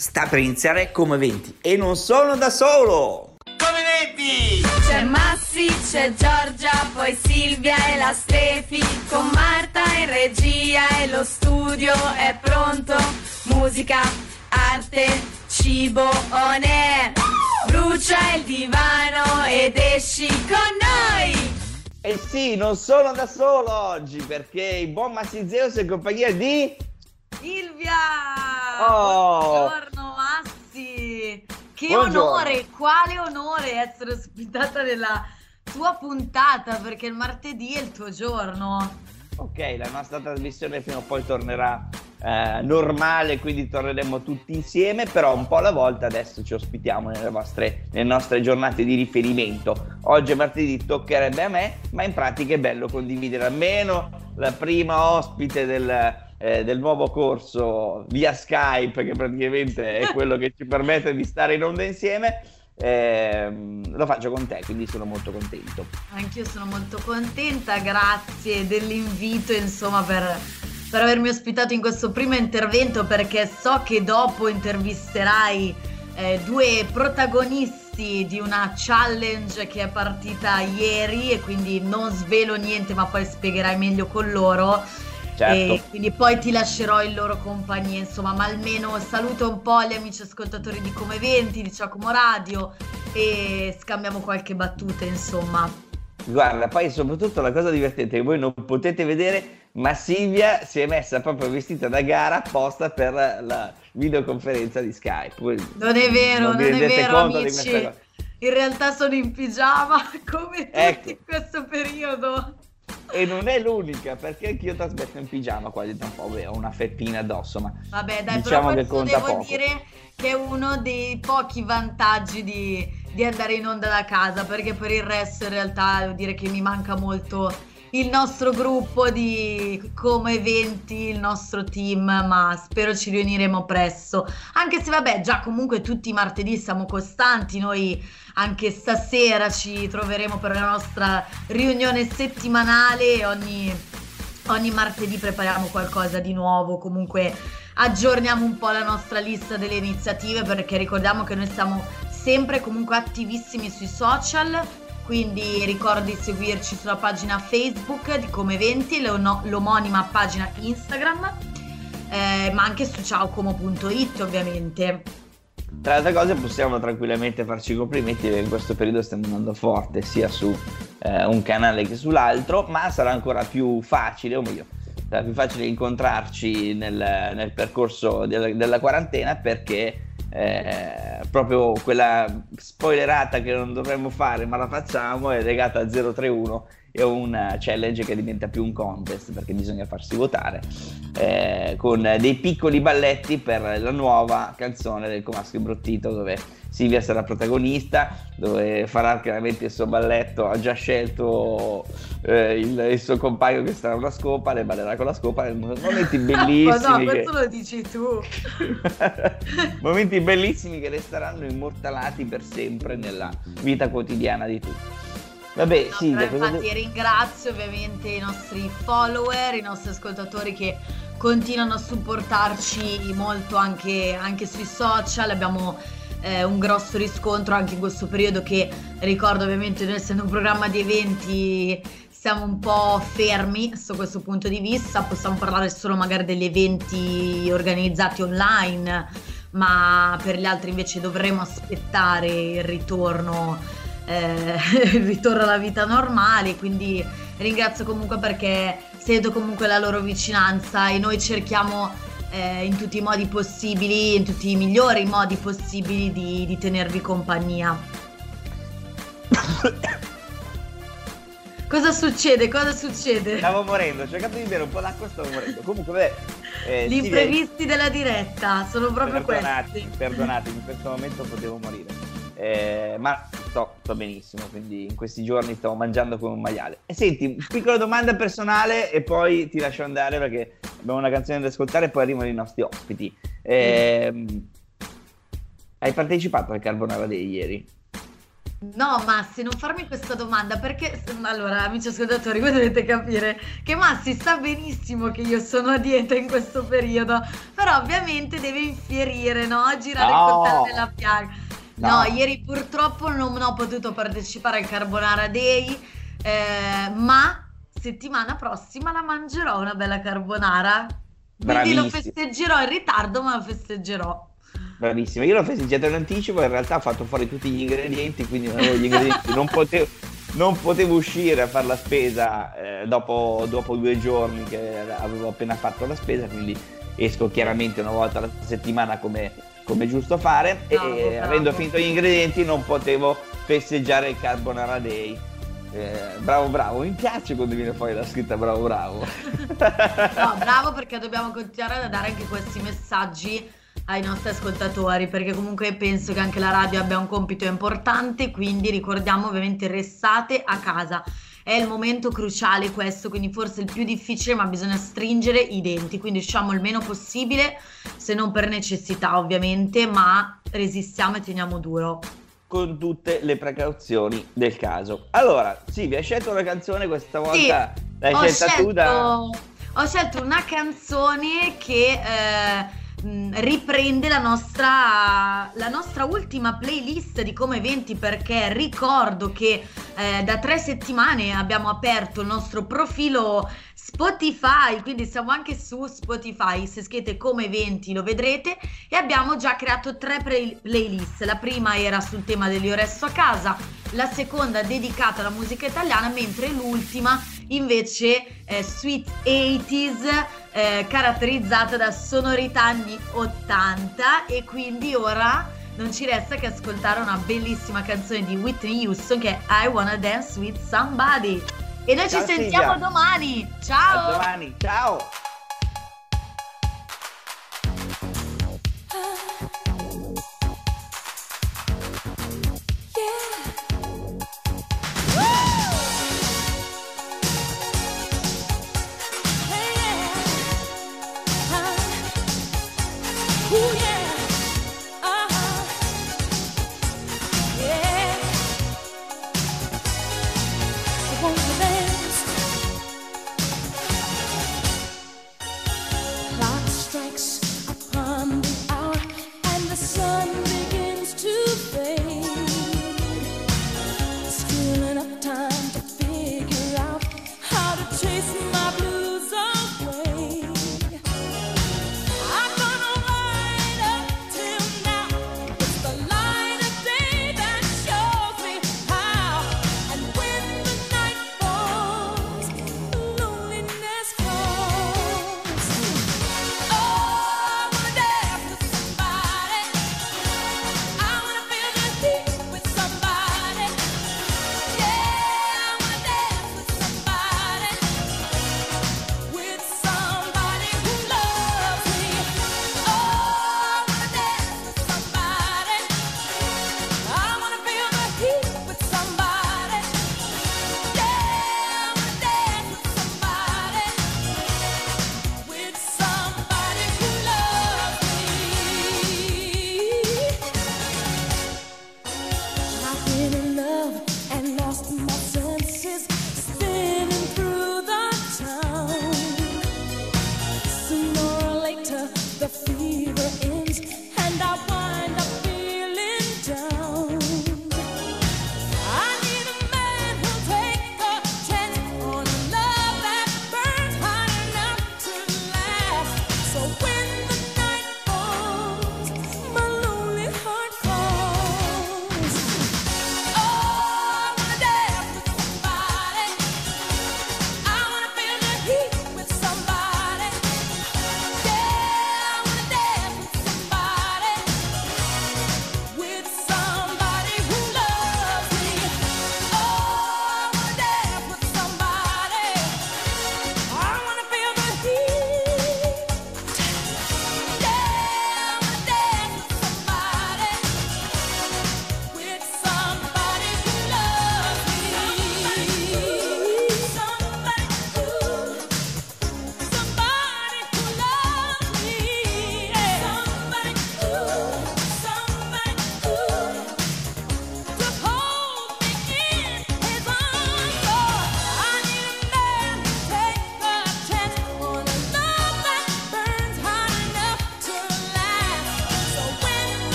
Sta per iniziare come 20 e non sono da solo! Come 20! C'è Massi, c'è Giorgia, poi Silvia e la Stefi, con Marta in regia e lo studio è pronto. Musica, arte, cibo, on air. Brucia il divano ed esci con noi! Eh sì, non sono da solo oggi perché il buon Massi Zeus è in compagnia di... Silvia! Oh! Buongiorno Massi! Che Buongiorno. onore, quale onore essere ospitata nella tua puntata perché il martedì è il tuo giorno. Ok, la nostra trasmissione fino a poi tornerà eh, normale, quindi torneremo tutti insieme, però un po' alla volta adesso ci ospitiamo nelle, vostre, nelle nostre giornate di riferimento. Oggi è martedì, toccherebbe a me, ma in pratica è bello condividere almeno la prima ospite del, eh, del nuovo corso via Skype, che praticamente è quello che ci permette di stare in onda insieme. Ehm, lo faccio con te, quindi sono molto contento. Anch'io sono molto contenta, grazie dell'invito, insomma, per, per avermi ospitato in questo primo intervento perché so che dopo intervisterai eh, due protagonisti di una challenge che è partita ieri e quindi non svelo niente, ma poi spiegherai meglio con loro. Certo. E quindi poi ti lascerò in loro compagnia, insomma, ma almeno saluto un po' gli amici ascoltatori di Come 20, di Giacomo Radio e scambiamo qualche battuta, insomma. Guarda, poi soprattutto la cosa divertente che voi non potete vedere, ma Silvia si è messa proprio vestita da gara apposta per la videoconferenza di Skype. Voi Non è vero, non non, è vero, amici. In realtà sono in pigiama come tutti Ecco. in questo periodo. E non è l'unica, perché anch'io trasmetto in pigiama quasi da un po', beh, ho una feppina addosso, ma Vabbè, dai, Diciamo che però conta devo poco. dire che è uno dei pochi vantaggi di, di andare in onda da casa, perché per il resto in realtà devo dire che mi manca molto il nostro gruppo di come eventi, il nostro team, ma spero ci riuniremo presto. Anche se vabbè, già comunque tutti i martedì siamo costanti, noi anche stasera ci troveremo per la nostra riunione settimanale ogni, ogni martedì prepariamo qualcosa di nuovo, comunque aggiorniamo un po' la nostra lista delle iniziative perché ricordiamo che noi siamo sempre comunque attivissimi sui social, quindi ricordi di seguirci sulla pagina Facebook di Come Eventi, l'omonima pagina Instagram, eh, ma anche su ciaocomo.it ovviamente. tra le altre cose possiamo tranquillamente farci complimenti perché in questo periodo stiamo andando forte sia su eh, un canale che sull'altro, ma sarà ancora più facile, o meglio, sarà più facile incontrarci nel, nel percorso della, della quarantena perché eh, proprio quella spoilerata che non dovremmo fare ma la facciamo è legata a 031 è una challenge che diventa più un contest perché bisogna farsi votare eh, con dei piccoli balletti per la nuova canzone del Comasco Imbrottito dove Silvia sarà protagonista dove farà chiaramente il suo balletto ha già scelto eh, il, il suo compagno che sarà una scopa le ballerà con la scopa momenti bellissimi Ma no, che- questo lo dici tu. momenti bellissimi che resteranno immortalati per sempre nella vita quotidiana di tutti vabbè No, cosa infatti ringrazio ovviamente i nostri follower, i nostri ascoltatori che continuano a supportarci molto anche, anche sui social. Abbiamo eh, un grosso riscontro anche in questo periodo che ricordo ovviamente noi essendo un programma di eventi siamo un po' fermi su questo punto di vista, possiamo parlare solo magari degli eventi organizzati online, ma per gli altri invece dovremo aspettare il ritorno eh, il ritorno alla vita normale, quindi ringrazio comunque perché sento comunque la loro vicinanza e noi cerchiamo eh, in tutti i modi possibili, in tutti i migliori modi possibili di, di tenervi compagnia. Cosa succede? Cosa succede? Stavo morendo, ho cercato di bere un po' d'acqua e stavo morendo. Comunque, beh, eh, Gli imprevisti della diretta sono proprio perdonati, questi. perdonatemi, in questo momento potevo morire. Eh, ma sto, sto benissimo, quindi in questi giorni stavo mangiando come un maiale. E senti, piccola domanda personale e poi ti lascio andare perché abbiamo una canzone da ascoltare e poi arrivano i nostri ospiti. Ehm, Hai partecipato al Carbonara Day ieri? No, Massi, non farmi questa domanda perché, allora, amici ascoltatori, voi dovete capire che Massi sa benissimo che io sono a dieta in questo periodo, però ovviamente deve infierire, no? Girare no. il coltello nella piaga. No. ieri purtroppo non ho potuto partecipare al Carbonara Day, eh, ma settimana prossima la mangerò una bella carbonara. Quindi Bravissimo. lo festeggerò in ritardo, ma lo festeggerò. Bravissima, io l'ho festeggiato in anticipo, in realtà ho fatto fuori tutti gli ingredienti, quindi non avevo gli ingredienti, non potevo, non potevo uscire a fare la spesa eh, dopo, dopo, due giorni che avevo appena fatto la spesa, quindi esco chiaramente una volta alla settimana come, come giusto fare bravo, e bravo. avendo finito gli ingredienti non potevo festeggiare il Carbonara Day. Eh, bravo bravo, mi piace quando viene fuori la scritta bravo bravo. no, bravo perché dobbiamo continuare a dare anche questi messaggi ai nostri ascoltatori perché comunque penso che anche la radio abbia un compito importante, quindi ricordiamo ovviamente restate a casa. È il momento cruciale questo, quindi forse il più difficile, ma bisogna stringere i denti, quindi usciamo il meno possibile, se non per necessità ovviamente, ma resistiamo e teniamo duro con tutte le precauzioni del caso. Allora, sì, vi hai scelto una canzone questa volta? Sì, l'hai scelta scelto, tu da... Ho scelto una canzone che eh, riprende la nostra, la nostra, ultima playlist di Come Eventi perché ricordo che eh, da tre settimane abbiamo aperto il nostro profilo Spotify, quindi siamo anche su Spotify, se scrivete come eventi lo vedrete e abbiamo già creato tre play- playlist, la prima era sul tema dell'Io resto a casa, la seconda dedicata alla musica italiana, mentre l'ultima invece è Sweet 80s, eh, caratterizzata da sonorità anni 80 e quindi ora non ci resta che ascoltare una bellissima canzone di Whitney Houston che è I Wanna Dance With Somebody. E noi ciao ci sentiamo Silvia. domani. Ciao. A domani. Ciao.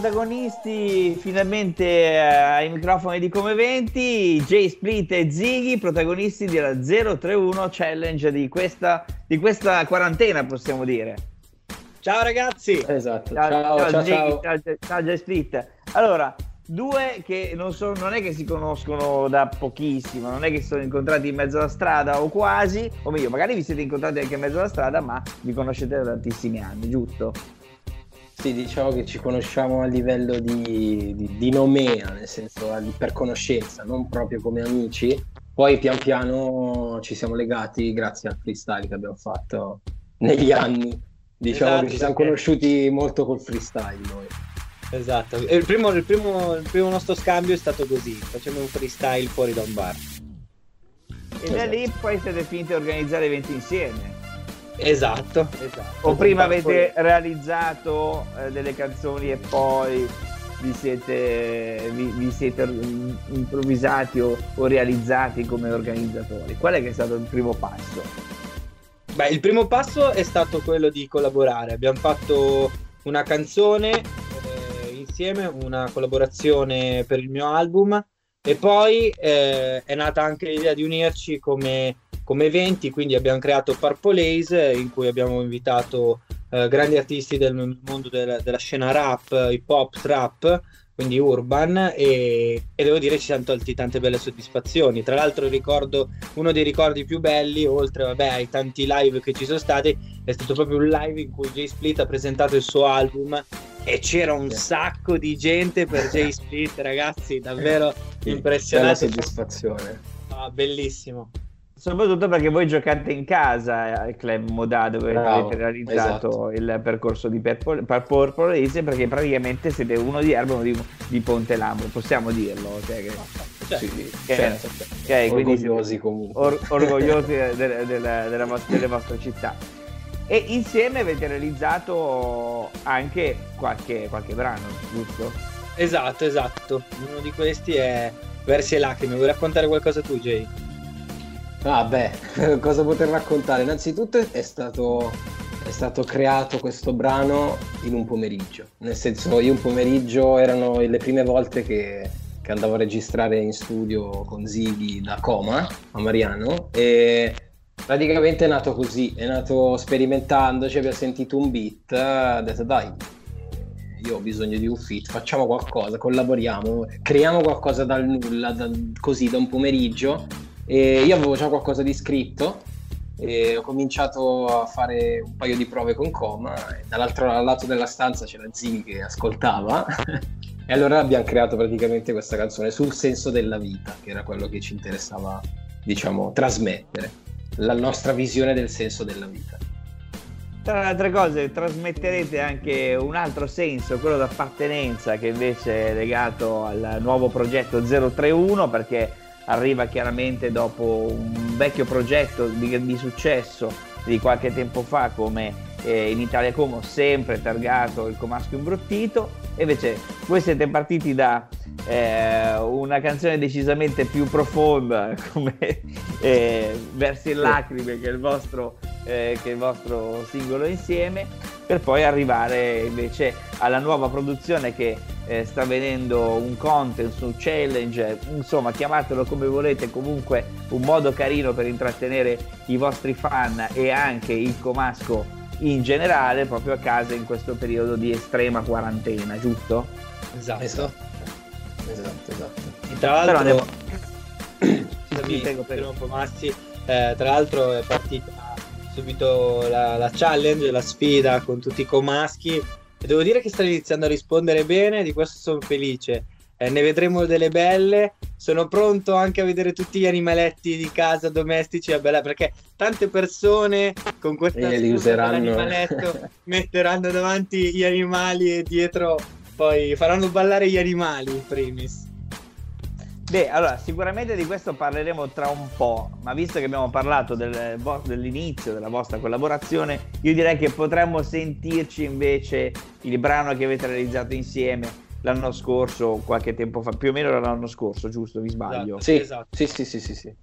Protagonisti finalmente eh, ai microfoni di Come 20, Jay Split e Ziggy, protagonisti della 031 Challenge di questa, di questa quarantena, possiamo dire. Ciao ragazzi! Esatto, Ciao, ciao, ciao, ciao, ciao. ciao, ciao Jay Split. Allora, due che non, so, non è che si conoscono da pochissimo, non è che si sono incontrati in mezzo alla strada o quasi, o meglio, magari vi siete incontrati anche in mezzo alla strada, ma vi conoscete da tantissimi anni, giusto? Sì, diciamo che ci conosciamo a livello di, di, di nomea, nel senso per conoscenza, non proprio come amici. Poi pian piano ci siamo legati grazie al freestyle che abbiamo fatto negli anni. Diciamo Esatto, che ci siamo perché- conosciuti molto col freestyle noi. Esatto, E il primo, il, primo, il primo nostro scambio è stato così, facendo un freestyle fuori da un bar. E da Esatto. lì poi siete finiti a organizzare eventi insieme. Esatto, esatto. O prima Poi- avete realizzato eh, delle canzoni e poi vi siete, vi, vi siete improvvisati o, o realizzati come organizzatori? Qual è che è stato il primo passo? Beh, il primo passo è stato quello di collaborare. Abbiamo fatto una canzone eh, insieme, una collaborazione per il mio album e poi eh, è nata anche l'idea di unirci come, come eventi, quindi abbiamo creato Purple Haze in cui abbiamo invitato eh, grandi artisti del mondo della, della scena rap, hip hop, trap, quindi urban e, e devo dire ci siamo tolti tante belle soddisfazioni. Tra l'altro ricordo uno dei ricordi più belli, oltre vabbè, ai tanti live che ci sono stati, è stato proprio un live in cui Jay Split ha presentato il suo album e c'era un sacco di gente per Jay Split, ragazzi, davvero Sì, Bella impressionante. soddisfazione. Ah, bellissimo. Soprattutto perché voi giocate in casa al Club Moda dove Bravo, avete realizzato esatto. il percorso di Purple, Purple Haze perché praticamente siete uno di Erba e uno di, di Ponte Lambro, possiamo dirlo. Cioè che, Cioè, Sì, che- certo. ok, quindi siete Orgogliosi comunque. or- orgogliosi de- de- della- della vostra- delle vostre città. E insieme avete realizzato anche qualche, qualche brano, giusto? Esatto, esatto. Uno di questi è Versi e lacrime. Vuoi raccontare qualcosa tu, Jay? Ah cosa poter raccontare? Innanzitutto è stato, è stato creato questo brano in un pomeriggio, nel senso io un pomeriggio erano le prime volte che, che andavo a registrare in studio con Ziggy da Coma a Mariano e praticamente è nato così, è nato sperimentandoci, abbiamo sentito un beat, ha detto dai, io ho bisogno di un fit, facciamo qualcosa, collaboriamo, creiamo qualcosa dal nulla, da- così da un pomeriggio e io avevo già qualcosa di scritto e ho cominciato a fare un paio di prove con Coma dall'altro lato della stanza c'era Ziggy che ascoltava e allora abbiamo creato praticamente questa canzone sul senso della vita, che era quello che ci interessava, diciamo, trasmettere, la nostra visione del senso della vita. Tra le altre cose trasmetterete anche un altro senso, quello d'appartenenza che invece è legato al nuovo progetto 031 perché arriva chiaramente dopo un vecchio progetto di, di successo di qualche tempo fa come eh, in Italia come ho sempre targato il comasco imbruttito e invece voi siete partiti da eh, una canzone decisamente più profonda come eh, Versi e lacrime che è il vostro eh, che è il vostro singolo insieme per poi arrivare invece alla nuova produzione che eh, sta venendo un content su challenge insomma chiamatelo come volete comunque un modo carino per intrattenere i vostri fan e anche il comasco in generale proprio a casa in questo periodo di estrema quarantena giusto? Esatto. Esatto, esatto, esatto. E tra Però l'altro, andiamo- scusami, Sì, prego, prego. Massi, eh, tra l'altro è partita subito la, la challenge, la sfida con tutti i comaschi e devo dire che sta iniziando a rispondere bene, di questo sono felice. Eh, ne vedremo delle belle. Sono pronto anche a vedere tutti gli animaletti di casa domestici. È bella perché tante persone con questa useranno. dell'animaletto metteranno davanti gli animali e dietro poi faranno ballare gli animali in primis. Beh, allora sicuramente di questo parleremo tra un po', ma visto che abbiamo parlato del vo- dell'inizio della vostra collaborazione, io direi che potremmo sentirci invece il brano che avete realizzato insieme l'anno scorso, qualche tempo fa, più o meno l'anno scorso, giusto? Vi sbaglio? Esatto. Sì, Esatto. sì, sì, sì, sì, sì.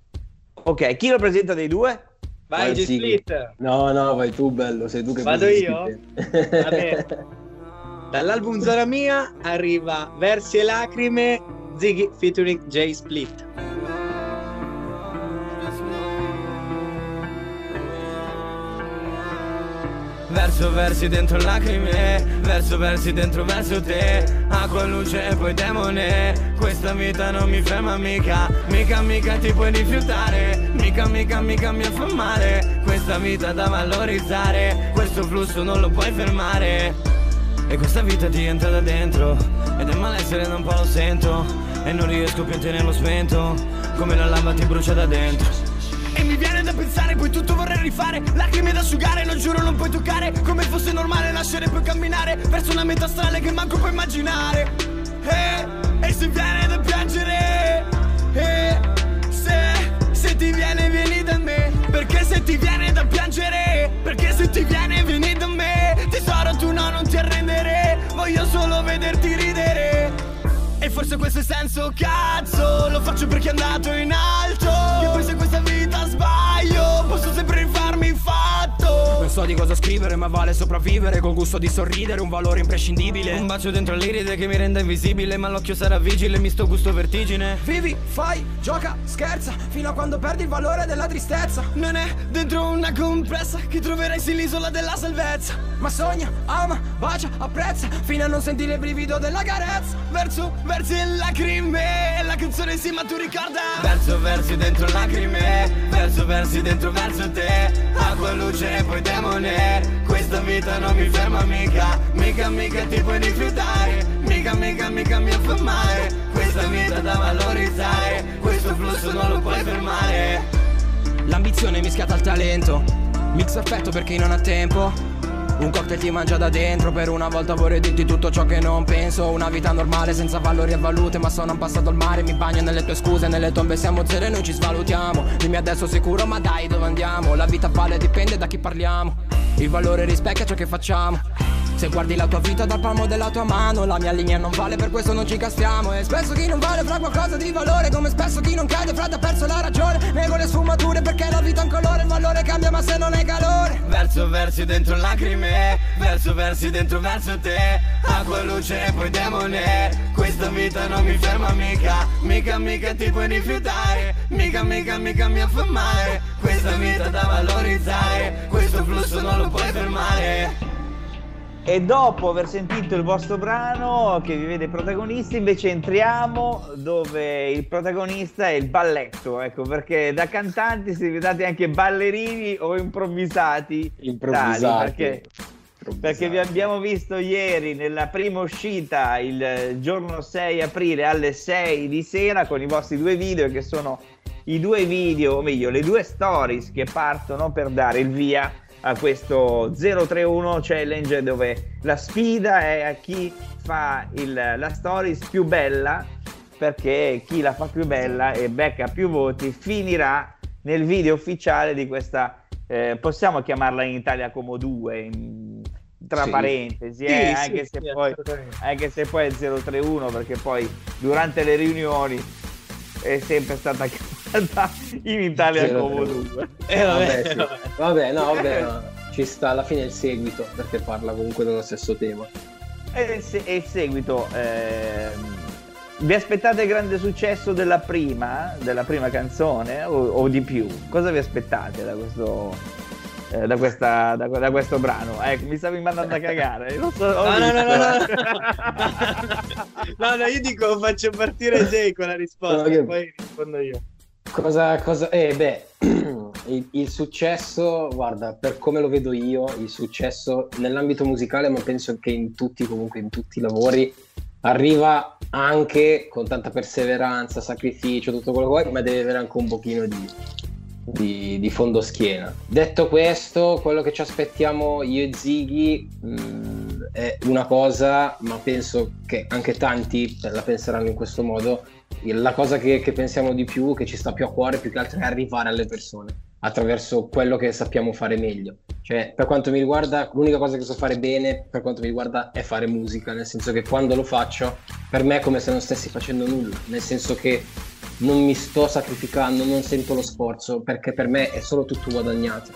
Ok, chi lo presenta dei due? Vai, Vai. Split. No, no, vai tu, bello, sei tu che Vado presenti io? te. Va bene. Dall'album Zona Mia arriva Versi e Lacrime, Ziggy featuring J Split. Verso versi dentro lacrime Verso versi dentro verso te. Acqua, luce e poi demone. Questa vita non mi ferma mica Mica mica ti puoi rifiutare. Mica mica mica mi fa male Questa vita da valorizzare Questo flusso non lo puoi fermare. E questa vita ti entra da dentro Ed è malessere da un po' lo sento. E non riesco più a tenerlo spento Come la lava ti brucia da dentro e mi viene da pensare, poi tutto vorrei rifare. Lacrime da asciugare, lo giuro non puoi toccare. Come fosse normale nascere e poi camminare Verso una meta strana che manco puoi immaginare. E, e se viene da piangere E se, se ti viene vieni da me. Perché se ti viene da piangere Perché se ti viene vieni da me. Tesoro tu no non ti arrendere. Voglio solo vederti ridere forse questo è senso, cazzo Lo faccio perché è andato in alto. E poi se questa vita sbaglio Posso sempre rifarmi fatto. Non so di cosa scrivere ma vale sopravvivere Col gusto di sorridere, un valore imprescindibile. Un bacio dentro l'iride che mi rende invisibile Ma l'occhio sarà vigile, mi sto gusto vertigine. Vivi, fai, gioca, scherza Fino a quando perdi il valore della tristezza. Non è dentro una compressa Che troverai sì l'isola della salvezza Ma sogna, ama, bacia, apprezza Fino a non sentire il brivido della carezza. Verso, versi e lacrime La canzone sì ma tu ricorda. Verso, versi dentro lacrime Verso, versi dentro verso te. Acqua, luce e poi demone Questa vita non mi ferma mica. Mica, mica ti puoi rifiutare Mica, mica, mica mi affamare Questa vita da valorizzare Questo flusso non lo puoi fermare. L'ambizione mischiata al talento Mix perfetto per chi non ha tempo un cocktail ti mangia da dentro Per una volta vorrei dirti tutto ciò che non penso. Una vita normale senza valori e valute Ma sono passato al mare, mi bagno nelle tue scuse Nelle tombe siamo zero e noi ci svalutiamo. Dimmi adesso sicuro ma dai dove andiamo? La vita vale dipende da chi parliamo. Il valore rispecchia ciò che facciamo se guardi la tua vita dal palmo della tua mano La mia linea non vale, per questo non ci castiamo. E spesso chi non vale fra qualcosa di valore Come spesso chi non cade fra ha perso la ragione. Nego le sfumature perché la vita è un colore Il valore cambia ma se non è calore. Verso versi dentro lacrime Verso versi dentro verso te. Acqua, luce e poi demone. Questa vita non mi ferma mica Mica mica ti puoi rifiutare. Mica mica mica mi affamare Questa vita da valorizzare Questo flusso non lo puoi fermare e dopo aver sentito il vostro brano che vi vede protagonisti, invece entriamo dove il protagonista è il balletto, ecco, perché da cantanti siete diventati anche ballerini o improvvisati. Improvvisati. Tali, perché, perché vi abbiamo visto ieri nella prima uscita, il giorno 6 aprile alle 6 di sera, con i vostri due video che sono i due video, o meglio, le due stories che partono per dare il via a questo 031 challenge dove la sfida è a chi fa il, la stories più bella perché chi la fa più bella e becca più voti finirà nel video ufficiale di questa eh, possiamo chiamarla in Italia come due in, tra sì. parentesi eh, sì, anche, sì, se poi, anche se poi è 031 perché poi durante le riunioni è sempre stata chiamata in Italia come 2 eh, vabbè, vabbè, vabbè, no, vabbè, no. ci sta alla fine il seguito perché parla comunque dello stesso tema. E, se, e il seguito, eh, vi aspettate grande successo della prima, della prima canzone o, o di più? Cosa vi aspettate da questo? Eh, da, questa, da, da, questo brano. Ecco, mi stavi mandando a cagare. Non so, no, no, no, no, no. no, no, io dico faccio partire Jay con la risposta, no, poi rispondo io. Cosa, cosa... Eh, beh, il, il, successo, guarda, per come lo vedo io, il successo nell'ambito musicale, ma penso che in tutti, comunque in tutti i lavori, arriva anche con tanta perseveranza, sacrificio, tutto quello che vuoi, ma deve avere anche un pochino di, di, di fondo schiena. Detto questo, quello che ci aspettiamo io e Ziggy mh, è una cosa, ma penso che anche tanti la penseranno in questo modo, la cosa che, che, pensiamo di più, che ci sta più a cuore, più che altro è arrivare alle persone attraverso quello che sappiamo fare meglio. Cioè, per quanto mi riguarda, l'unica cosa che so fare bene, per quanto mi riguarda, è fare musica, nel senso che quando lo faccio, per me è come se non stessi facendo nulla, nel senso che non mi sto sacrificando, non sento lo sforzo, perché per me è solo tutto guadagnato.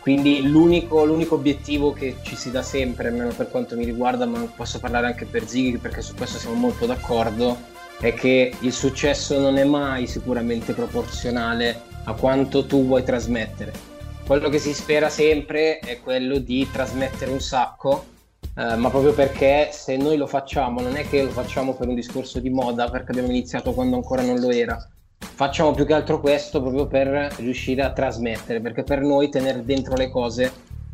Quindi l'unico, l'unico, obiettivo che ci si dà sempre, almeno per quanto mi riguarda, ma posso parlare anche per Ziggy perché su questo siamo molto d'accordo, è che il successo non è mai sicuramente proporzionale a quanto tu vuoi trasmettere. Quello che si spera sempre è quello di trasmettere un sacco, eh, ma proprio perché se noi lo facciamo non è che lo facciamo per un discorso di moda, perché abbiamo iniziato quando ancora non lo era, facciamo più che altro questo proprio per riuscire a trasmettere, perché per noi tenere dentro le cose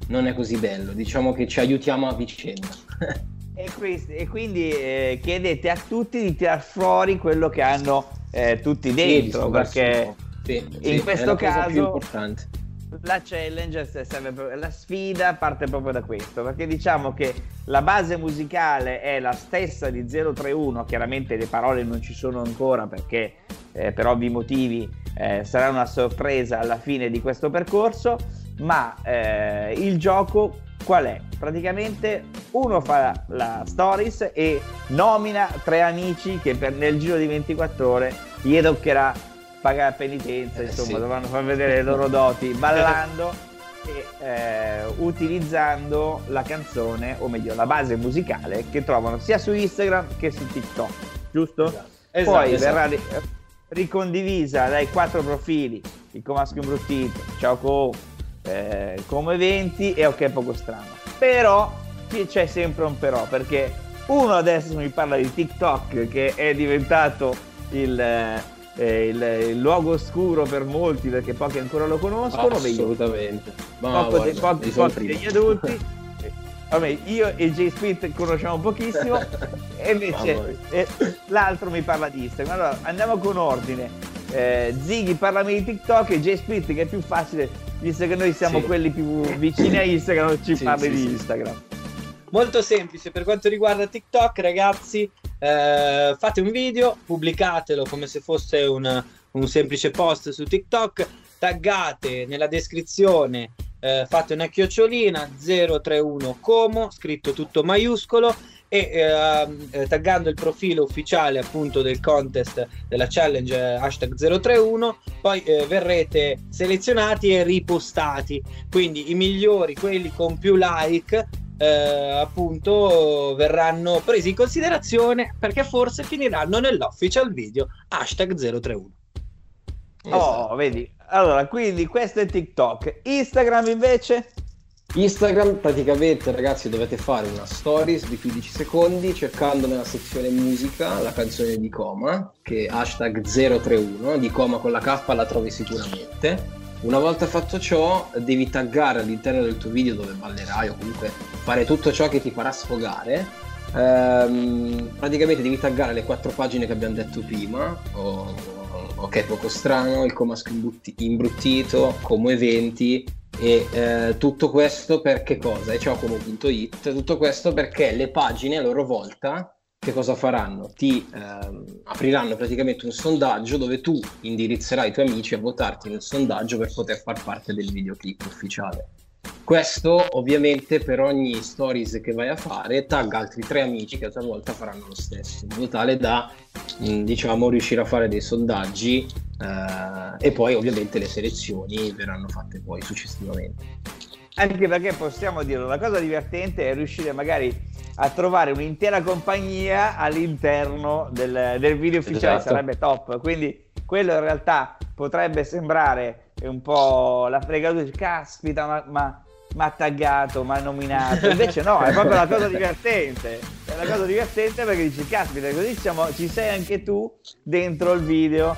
non è così bello, diciamo che ci aiutiamo a vicenda. e, questi, e, quindi eh, chiedete a tutti di tirar fuori quello che hanno eh, tutti dentro, sì, perché sì, in sì, questo caso la challenge serve, la sfida parte proprio da questo, perché diciamo che la base musicale è la stessa di 031, chiaramente le parole non ci sono ancora perché eh, per ovvi motivi eh, sarà una sorpresa alla fine di questo percorso, ma eh, il gioco qual è? Praticamente uno fa la stories e nomina tre amici che per, nel giro di 24 ore gli toccherà pagare penitenza, eh, insomma, sì. dovranno far vedere le loro doti ballando e eh, utilizzando la canzone, o meglio la base musicale che trovano sia su Instagram che su TikTok, giusto? Esatto. Poi esatto. verrà ricondivisa dai quattro profili, il Comasco Imbruttito, Ciao Co, eh, come eventi e Ok Poco Strano. Però c'è sempre un però, perché uno adesso mi parla di TikTok che è diventato il, eh, il, il luogo oscuro per molti perché pochi ancora lo conoscono. Assolutamente. Poco, guarda, pochi degli adulti. Vabbè, io e J Spit conosciamo pochissimo e invece eh, l'altro mi parla di Instagram. Allora, andiamo con ordine. Eh, Ziggy parlami di TikTok e J Spit che è più facile, visto che noi siamo sì. quelli più vicini a Instagram, ci sì, parli sì, di Instagram. Molto semplice, per quanto riguarda TikTok, ragazzi, eh, fate un video, pubblicatelo come se fosse un, un semplice post su TikTok, taggate nella descrizione eh, fate una chiocciolina 031 Como, scritto tutto maiuscolo e ehm, eh, taggando il profilo ufficiale appunto del contest della challenge hashtag 031 poi eh, verrete selezionati e ripostati. Quindi i migliori quelli con più like eh, appunto verranno presi in considerazione perché forse finiranno nell'official video hashtag 031 Oh, vedi, allora, quindi questo è TikTok. Instagram invece? Instagram praticamente ragazzi dovete fare una stories di 15 secondi cercando nella sezione musica la canzone di Coma che è hashtag 031 di Coma con la K la trovi sicuramente una volta fatto ciò devi taggare all'interno del tuo video dove ballerai o comunque fare tutto ciò che ti farà sfogare ehm, praticamente devi taggare le quattro pagine che abbiamo detto prima o ok, poco strano, il comasco imbruttito, come eventi e eh, tutto questo per che cosa? E ciò come.it, tutto questo perché le pagine a loro volta che cosa faranno? Ti eh, apriranno praticamente un sondaggio dove tu indirizzerai i tuoi amici a votarti nel sondaggio per poter far parte del videoclip ufficiale. Questo ovviamente per ogni stories che vai a fare tagga altri tre amici che a tua volta faranno lo stesso, in modo tale da mm, diciamo riuscire a fare dei sondaggi eh, e poi ovviamente le selezioni verranno fatte poi successivamente. Anche perché possiamo dirlo, la cosa divertente è riuscire magari a trovare un'intera compagnia all'interno del, del video ufficiale, esatto. sarebbe top. Quindi quello in realtà potrebbe sembrare un po' la fregatura, caspita, ma, ma mi taggato, mi ha nominato. Invece no, è proprio una cosa divertente. È una cosa divertente perché dici, caspita, così siamo, ci sei anche tu dentro il video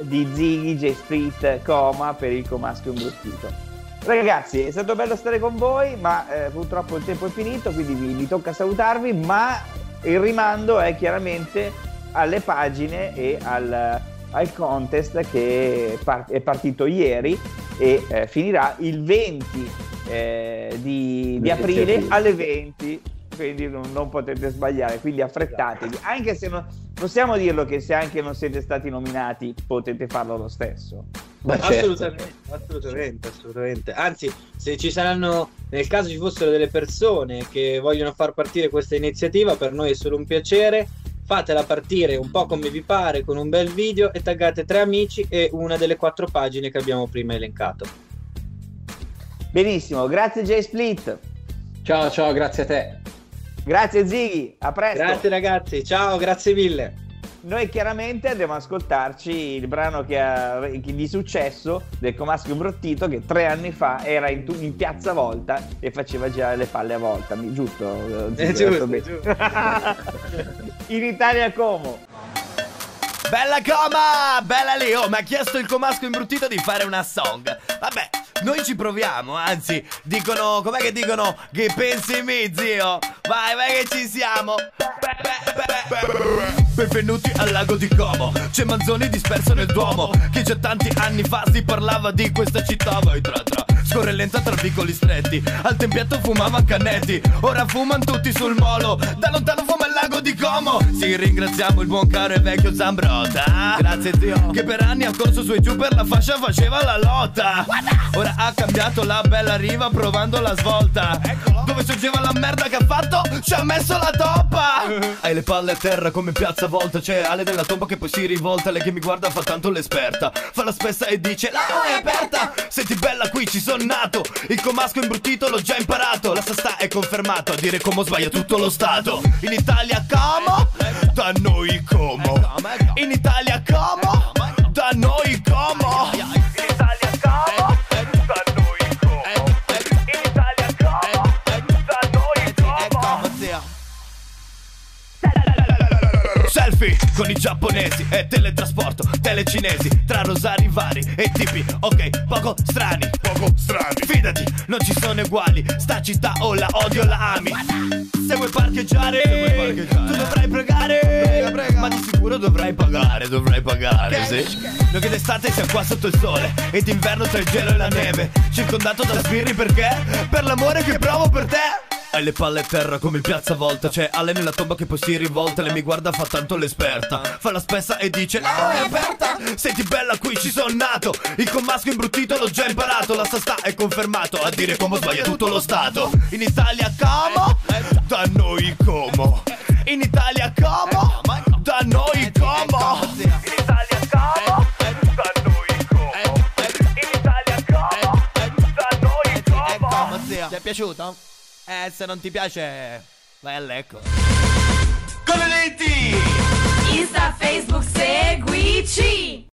di Ziggy, J Street, Coma per il comasco imbruttito. Ragazzi, è stato bello stare con voi, ma eh, purtroppo il tempo è finito, quindi vi, mi tocca salutarvi, ma il rimando è chiaramente alle pagine e al, al contest che è partito ieri e eh, finirà il 20 eh, di, di, aprile alle 20 quindi non, non, potete sbagliare quindi affrettatevi. Anche se non possiamo dirlo che se anche non siete stati nominati potete farlo lo stesso. Beh, certo. assolutamente, assolutamente, assolutamente. Anzi, se ci saranno, nel caso ci fossero delle persone che vogliono far partire questa iniziativa, per noi è solo un piacere fatela partire un po' come vi pare con un bel video e taggate tre amici e una delle quattro pagine che abbiamo prima elencato. Benissimo, grazie Jay Split. Ciao, ciao, grazie a te. Grazie Ziggy, a presto. Grazie ragazzi, ciao, grazie mille. Noi chiaramente andremo ad ascoltarci il brano che ha, che di successo del Comasco Imbrottito che tre anni fa era in, in Piazza Volta e faceva già le palle a volta, giusto? Ziggy? Eh, giusto, bene. giusto. in Italia Como. Bella coma! Bella lì! Oh, mi ha chiesto il comasco imbruttito di fare una song. Vabbè, noi ci proviamo, anzi, dicono, com'è che dicono? Che pensi mi, zio? Vai, vai che ci siamo! Benvenuti al lago di Como C'è Manzoni disperso nel Duomo Che già tanti anni fa si parlava di questa città Vai tra tra Scorre lenta tra vicoli stretti. Al tempietto fumavan cannetti Ora fuman tutti sul molo. Da lontano fuma il lago di Como. Sì, ringraziamo il buon caro e vecchio Zambrota Grazie zio. Che per anni ha corso su e giù per la fascia faceva la lotta. Ora ha cambiato la bella riva provando la svolta. Dove sorgeva la merda che ha fatto Ci ha messo la toppa. Hai le palle a terra come in piazza volta. C'è Ale della tomba che poi si rivolta. Lei che mi guarda fa tanto l'esperta. Fa la spessa e dice la è aperta. Senti bella qui ci son nato Il comasco imbruttito l'ho già imparato. La sasta è confermato. A dire come sbaglia tutto lo stato. In Italia como Da noi como In Italia como Da noi como In Italia como Selfie con i giapponesi e teletrasporto telecinesi tra rosari vari e tipi ok poco strani. Poco strani. Fidati non ci sono uguali sta città o la odio la ami. Se vuoi parcheggiare, tu dovrai pregare. Ma di sicuro dovrai pagare dovrai pagare sì. Noi che d'estate siamo qua sotto il sole e d'inverno tra il gelo e la neve. Circondato da sbirri perché? Per l'amore che provo per te hai le palle a terra come il piazza volta. C'è Ale nella tomba che poi si rivolta. Lei mi guarda fa tanto l'esperta. Fa la spessa e dice la è aperta. Senti bella qui ci son nato. Il commasco imbruttito l'ho già imparato. La sasta è confermato. A dire come sbaglia tutto lo stato. In Italia como? Da noi como. In Italia como? Da noi como. In Italia como? Da noi como. In Italia como? Da noi como. Ti è piaciuto? Eh, se non ti piace, vai a lecco. Con lenti! Insta, Facebook, seguici!